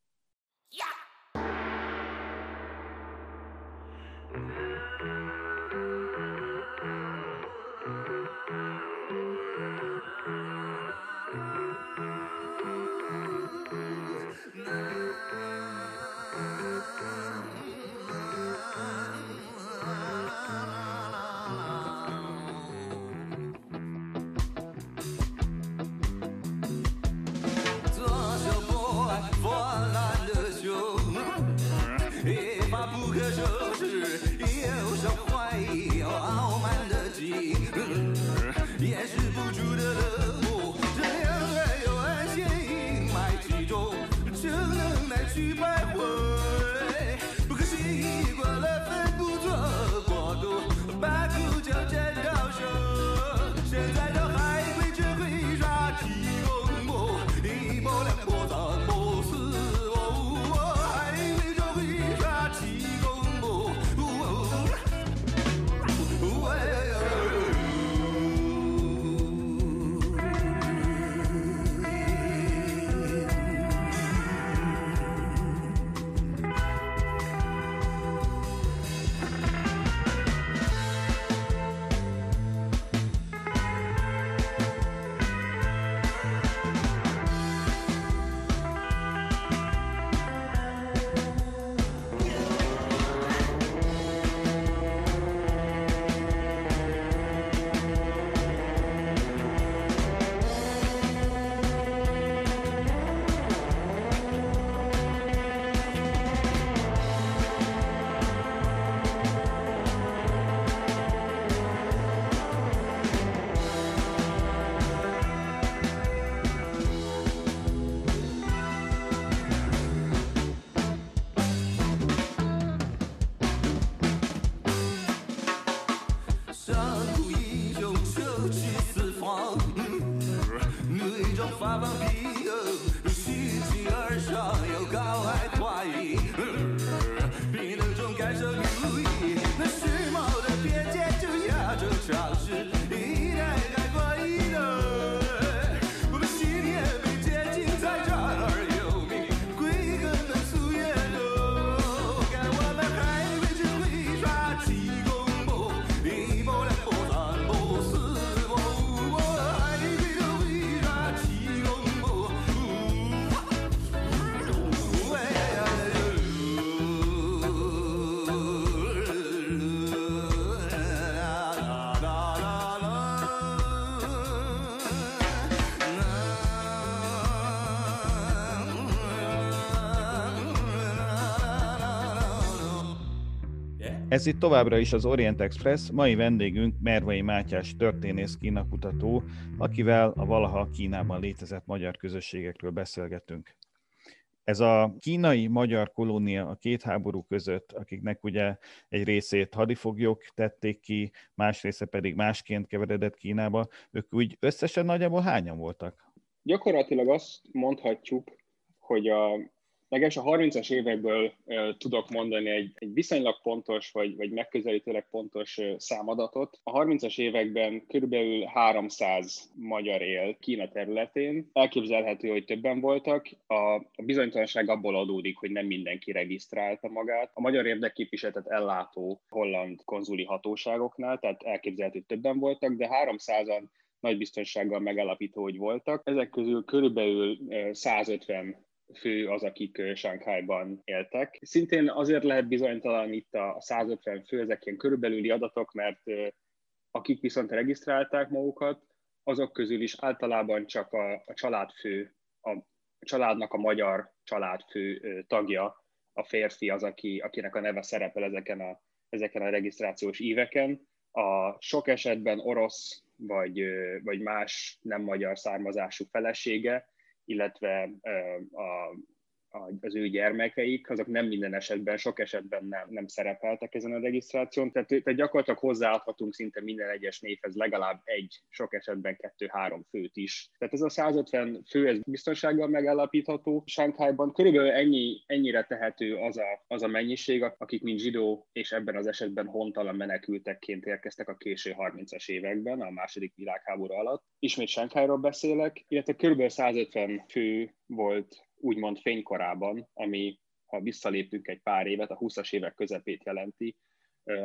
Ez itt továbbra is az Orient Express, mai vendégünk Mervai Mátyás történész kínakutató, akivel a valaha Kínában létezett magyar közösségekről beszélgetünk. Ez a kínai magyar kolónia a két háború között, akiknek ugye egy részét hadifoglyok tették ki, más része pedig másként keveredett Kínába, ők úgy összesen nagyjából hányan voltak? Gyakorlatilag azt mondhatjuk, hogy a legalábbis a 30-as évekből tudok mondani egy, egy viszonylag pontos, vagy, vagy megközelítőleg pontos számadatot. A 30-as években körülbelül 300 magyar él Kína területén. Elképzelhető, hogy többen voltak. A bizonytalanság abból adódik, hogy nem mindenki regisztrálta magát. A magyar érdekképviseletet ellátó holland konzuli hatóságoknál, tehát elképzelhető, hogy többen voltak, de 300-an nagy biztonsággal megállapító, hogy voltak. Ezek közül körülbelül 150 fő az, akik Sánkhájban éltek. Szintén azért lehet bizonytalan itt a 150 fő, ezek ilyen körülbelüli adatok, mert akik viszont regisztrálták magukat, azok közül is általában csak a, a családfő, a családnak a magyar családfő tagja, a férfi az, aki, akinek a neve szerepel ezeken a, ezeken a regisztrációs éveken. A sok esetben orosz vagy, vagy más nem magyar származású felesége, illetve a, az ő gyermekeik, azok nem minden esetben, sok esetben nem, nem szerepeltek ezen a regisztráción, tehát, tehát gyakorlatilag hozzáadhatunk szinte minden egyes névhez legalább egy, sok esetben kettő-három főt is. Tehát ez a 150 fő, ez biztonsággal megállapítható. Sánkhájban körülbelül ennyi, ennyire tehető az a, az a mennyiség, akik mint zsidó és ebben az esetben hontalan menekültekként érkeztek a késő 30-as években, a második világháború alatt. Ismét Sánkhájról beszélek, illetve körülbelül 150 fő volt úgymond fénykorában, ami ha visszalépünk egy pár évet, a 20-as évek közepét jelenti,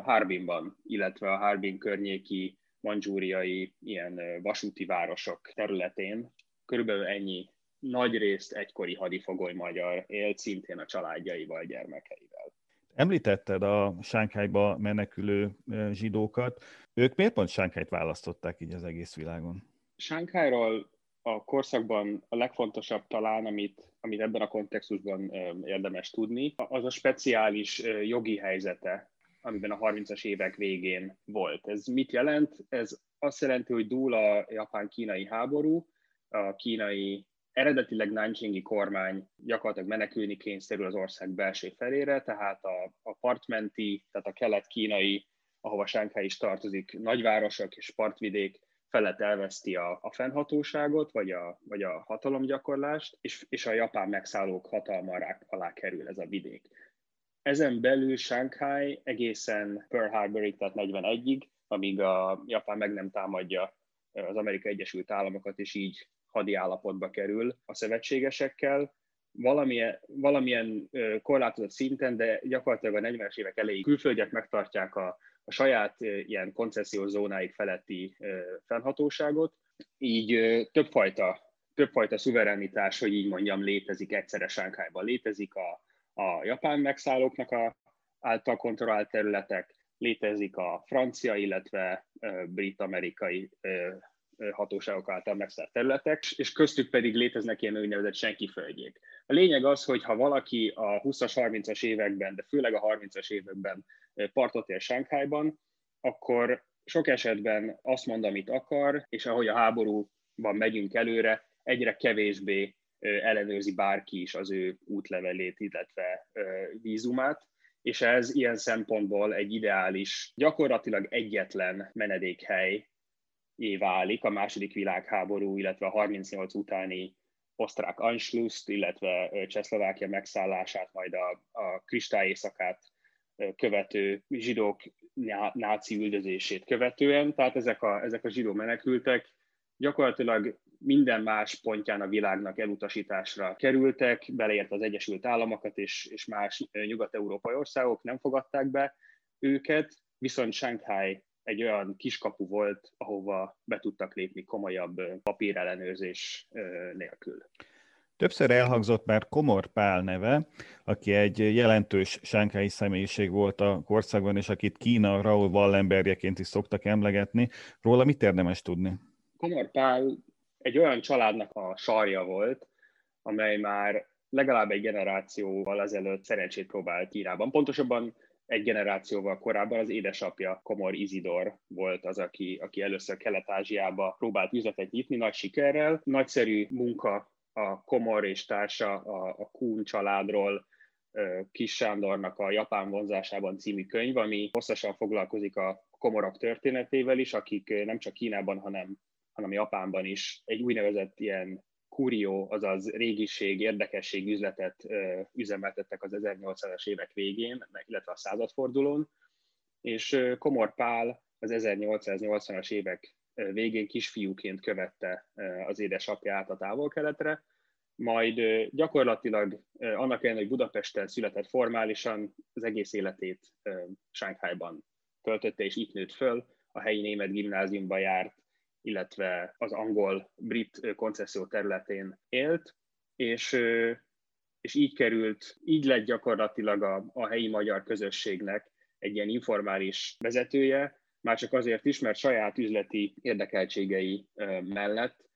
Harbinban, illetve a Harbin környéki mandzsúriai ilyen vasúti városok területén. Körülbelül ennyi nagy részt egykori hadifogoly magyar élt, szintén a családjaival, gyermekeivel. Említetted a Sánkhájba menekülő zsidókat. Ők miért pont Sánkhájt választották így az egész világon? Sánkhájról a korszakban a legfontosabb talán, amit, amit ebben a kontextusban érdemes tudni, az a speciális jogi helyzete, amiben a 30-as évek végén volt. Ez mit jelent? Ez azt jelenti, hogy dúl a japán-kínai háború, a kínai eredetileg Nanchingi kormány gyakorlatilag menekülni kényszerül az ország belső felére, tehát a, a partmenti, tehát a kelet-kínai, ahova Sánkhely is tartozik, nagyvárosok és partvidék felett elveszti a, a fennhatóságot, vagy a, vagy a hatalomgyakorlást, és, és a japán megszállók hatalma alá kerül ez a vidék. Ezen belül Shanghai egészen Pearl Harborig, tehát 41-ig, amíg a Japán meg nem támadja az Amerikai Egyesült Államokat, és így hadi állapotba kerül a szövetségesekkel, valamilyen, valamilyen korlátozott szinten, de gyakorlatilag a 40-es évek elejéig külföldiek megtartják a, a saját ilyen koncesziós zónáik feletti fennhatóságot, így többfajta, többfajta szuverenitás, hogy így mondjam, létezik egyszerre Sánkhájban. Létezik a, a japán megszállóknak a által kontrollált területek, létezik a francia, illetve brit-amerikai hatóságok által megszállt területek, és köztük pedig léteznek ilyen úgynevezett senki földjék. A lényeg az, hogy ha valaki a 20-as, 30-as években, de főleg a 30-as években partot ér Sánkhájban, akkor sok esetben azt mond, amit akar, és ahogy a háborúban megyünk előre, egyre kevésbé ellenőrzi bárki is az ő útlevelét, illetve vízumát, és ez ilyen szempontból egy ideális, gyakorlatilag egyetlen menedékhely válik a második világháború, illetve a 38 utáni osztrák Anschlusst, illetve Csehszlovákia megszállását, majd a, a kristály éjszakát követő zsidók náci üldözését követően. Tehát ezek a, ezek a zsidó menekültek gyakorlatilag minden más pontján a világnak elutasításra kerültek, beleért az Egyesült Államokat és, és más nyugat-európai országok nem fogadták be őket, viszont Shanghai egy olyan kiskapu volt, ahova be tudtak lépni komolyabb papírellenőrzés nélkül. Többször elhangzott már Komor Pál neve, aki egy jelentős sánkhelyi személyiség volt a korszakban, és akit Kína Raúl Wallenbergjeként is szoktak emlegetni. Róla mit érdemes tudni? Komor Pál egy olyan családnak a sarja volt, amely már legalább egy generációval ezelőtt szerencsét próbált Kínában. Pontosabban egy generációval korábban az édesapja Komor Izidor volt az, aki, aki először Kelet-Ázsiába próbált üzletet nyitni nagy sikerrel. Nagyszerű munka a Komor és társa a, a Kun családról, Kis Sándornak a Japán vonzásában című könyv, ami hosszasan foglalkozik a komorok történetével is, akik nem csak Kínában, hanem, hanem Japánban is egy úgynevezett ilyen kurió, azaz régiség, érdekesség üzletet üzemeltettek az 1800-as évek végén, illetve a századfordulón, és Komor Pál az 1880-as évek végén kisfiúként követte az édesapját a távol-keletre, majd gyakorlatilag annak ellenére, hogy Budapesten született formálisan, az egész életét Sánkhájban töltötte, és itt nőtt föl, a helyi német gimnáziumba járt, illetve az angol-brit koncesszió területén élt, és, és így került, így lett gyakorlatilag a, a helyi magyar közösségnek egy ilyen informális vezetője, már csak azért is, mert saját üzleti érdekeltségei mellett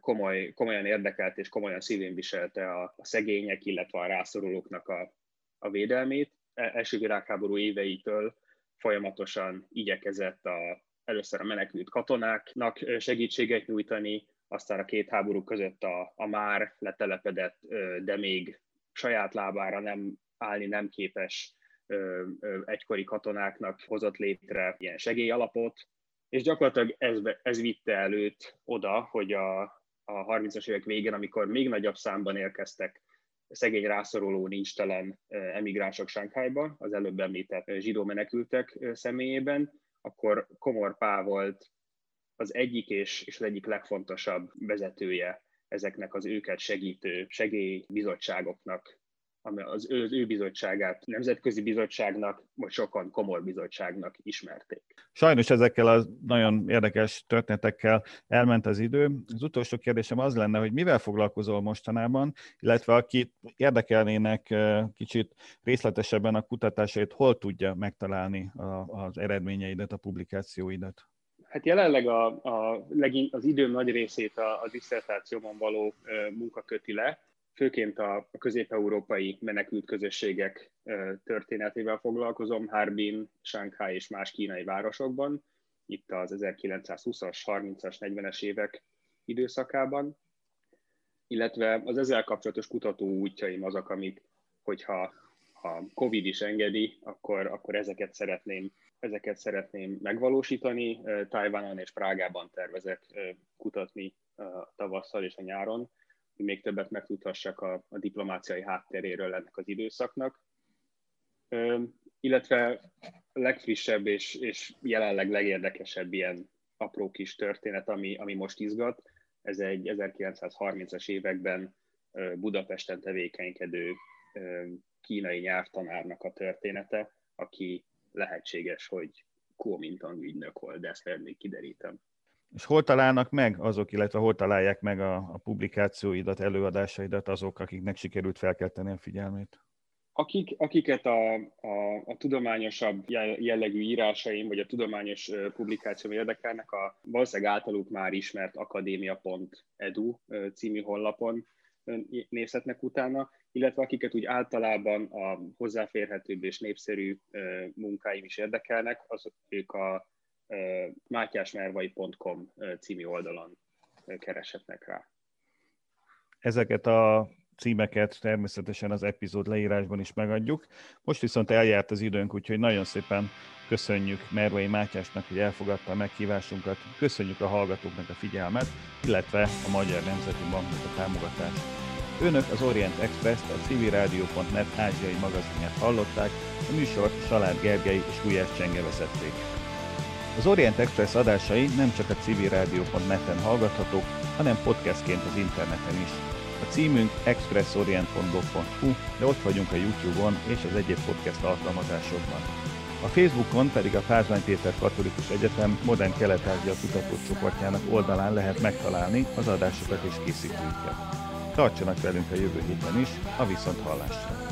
komoly, komolyan érdekelt és komolyan szívén viselte a, a szegények, illetve a rászorulóknak a, a védelmét. E, első világháború éveitől folyamatosan igyekezett a, először a menekült katonáknak segítséget nyújtani, aztán a két háború között a, a már letelepedett, de még saját lábára nem állni nem képes egykori katonáknak hozott létre ilyen segélyalapot, és gyakorlatilag ez, ez vitte előtt oda, hogy a, a 30-as évek végén, amikor még nagyobb számban érkeztek szegény rászoruló, nincstelen emigránsok Sánkhájba, az előbb említett zsidó menekültek személyében, akkor Komor Pál volt az egyik és, és az egyik legfontosabb vezetője ezeknek az őket segítő segélybizottságoknak, ami az ő, az ő bizottságát nemzetközi bizottságnak, vagy sokan komor bizottságnak ismerték. Sajnos ezekkel a nagyon érdekes történetekkel elment az idő. Az utolsó kérdésem az lenne, hogy mivel foglalkozol mostanában, illetve aki érdekelnének kicsit részletesebben a kutatásait, hol tudja megtalálni az eredményeidet, a publikációidat? Hát jelenleg a, a, az időm nagy részét a, a diszertációban való munka köti le, főként a, a közép-európai menekült közösségek történetével foglalkozom, Harbin, Shanghai és más kínai városokban, itt az 1920-as, 30-as, 40-es évek időszakában, illetve az ezzel kapcsolatos kutató útjaim azok, amik, hogyha ha Covid is engedi, akkor, akkor ezeket szeretném ezeket szeretném megvalósítani. Tajvanon és Prágában tervezek kutatni tavasszal és a nyáron, hogy még többet megtudhassak a, a diplomáciai hátteréről ennek az időszaknak. Illetve legfrissebb és, és jelenleg legérdekesebb ilyen apró kis történet, ami, ami most izgat, ez egy 1930-as években Budapesten tevékenykedő kínai nyelvtanárnak a története, aki lehetséges, hogy Kuomintang ügynök volt, de ezt még kiderítem. És hol találnak meg azok, illetve hol találják meg a, a publikációidat, előadásaidat azok, akiknek sikerült felkelteni a figyelmét? Akik, akiket a, a, a tudományosabb jellegű írásaim, vagy a tudományos publikációm érdekelnek, a valószínűleg általuk már ismert akadémia.edu című honlapon nézhetnek utána, illetve akiket úgy általában a hozzáférhetőbb és népszerű munkáim is érdekelnek, az ők a mátyásmervai.com című oldalon kereshetnek rá. Ezeket a címeket természetesen az epizód leírásban is megadjuk. Most viszont eljárt az időnk, úgyhogy nagyon szépen köszönjük Mervai Mátyásnak, hogy elfogadta a meghívásunkat, köszönjük a hallgatóknak a figyelmet, illetve a Magyar Nemzeti Banknak a támogatást. Önök az Orient Express-t, a civilradio.net ázsiai magazinját hallották, a műsor Salád Gergely és Gulyás Csenge vezették. Az Orient Express adásai nem csak a civilradio.net-en hallgathatók, hanem podcastként az interneten is. A címünk expressorient.blog.hu, de ott vagyunk a YouTube-on és az egyéb podcast alkalmazásokban. A Facebookon pedig a Pázmány Péter Katolikus Egyetem Modern Kelet-Ázsia kutatócsoportjának oldalán lehet megtalálni az adásokat és készítőiket. Tartsanak velünk a jövő héten is, a viszont hallásra!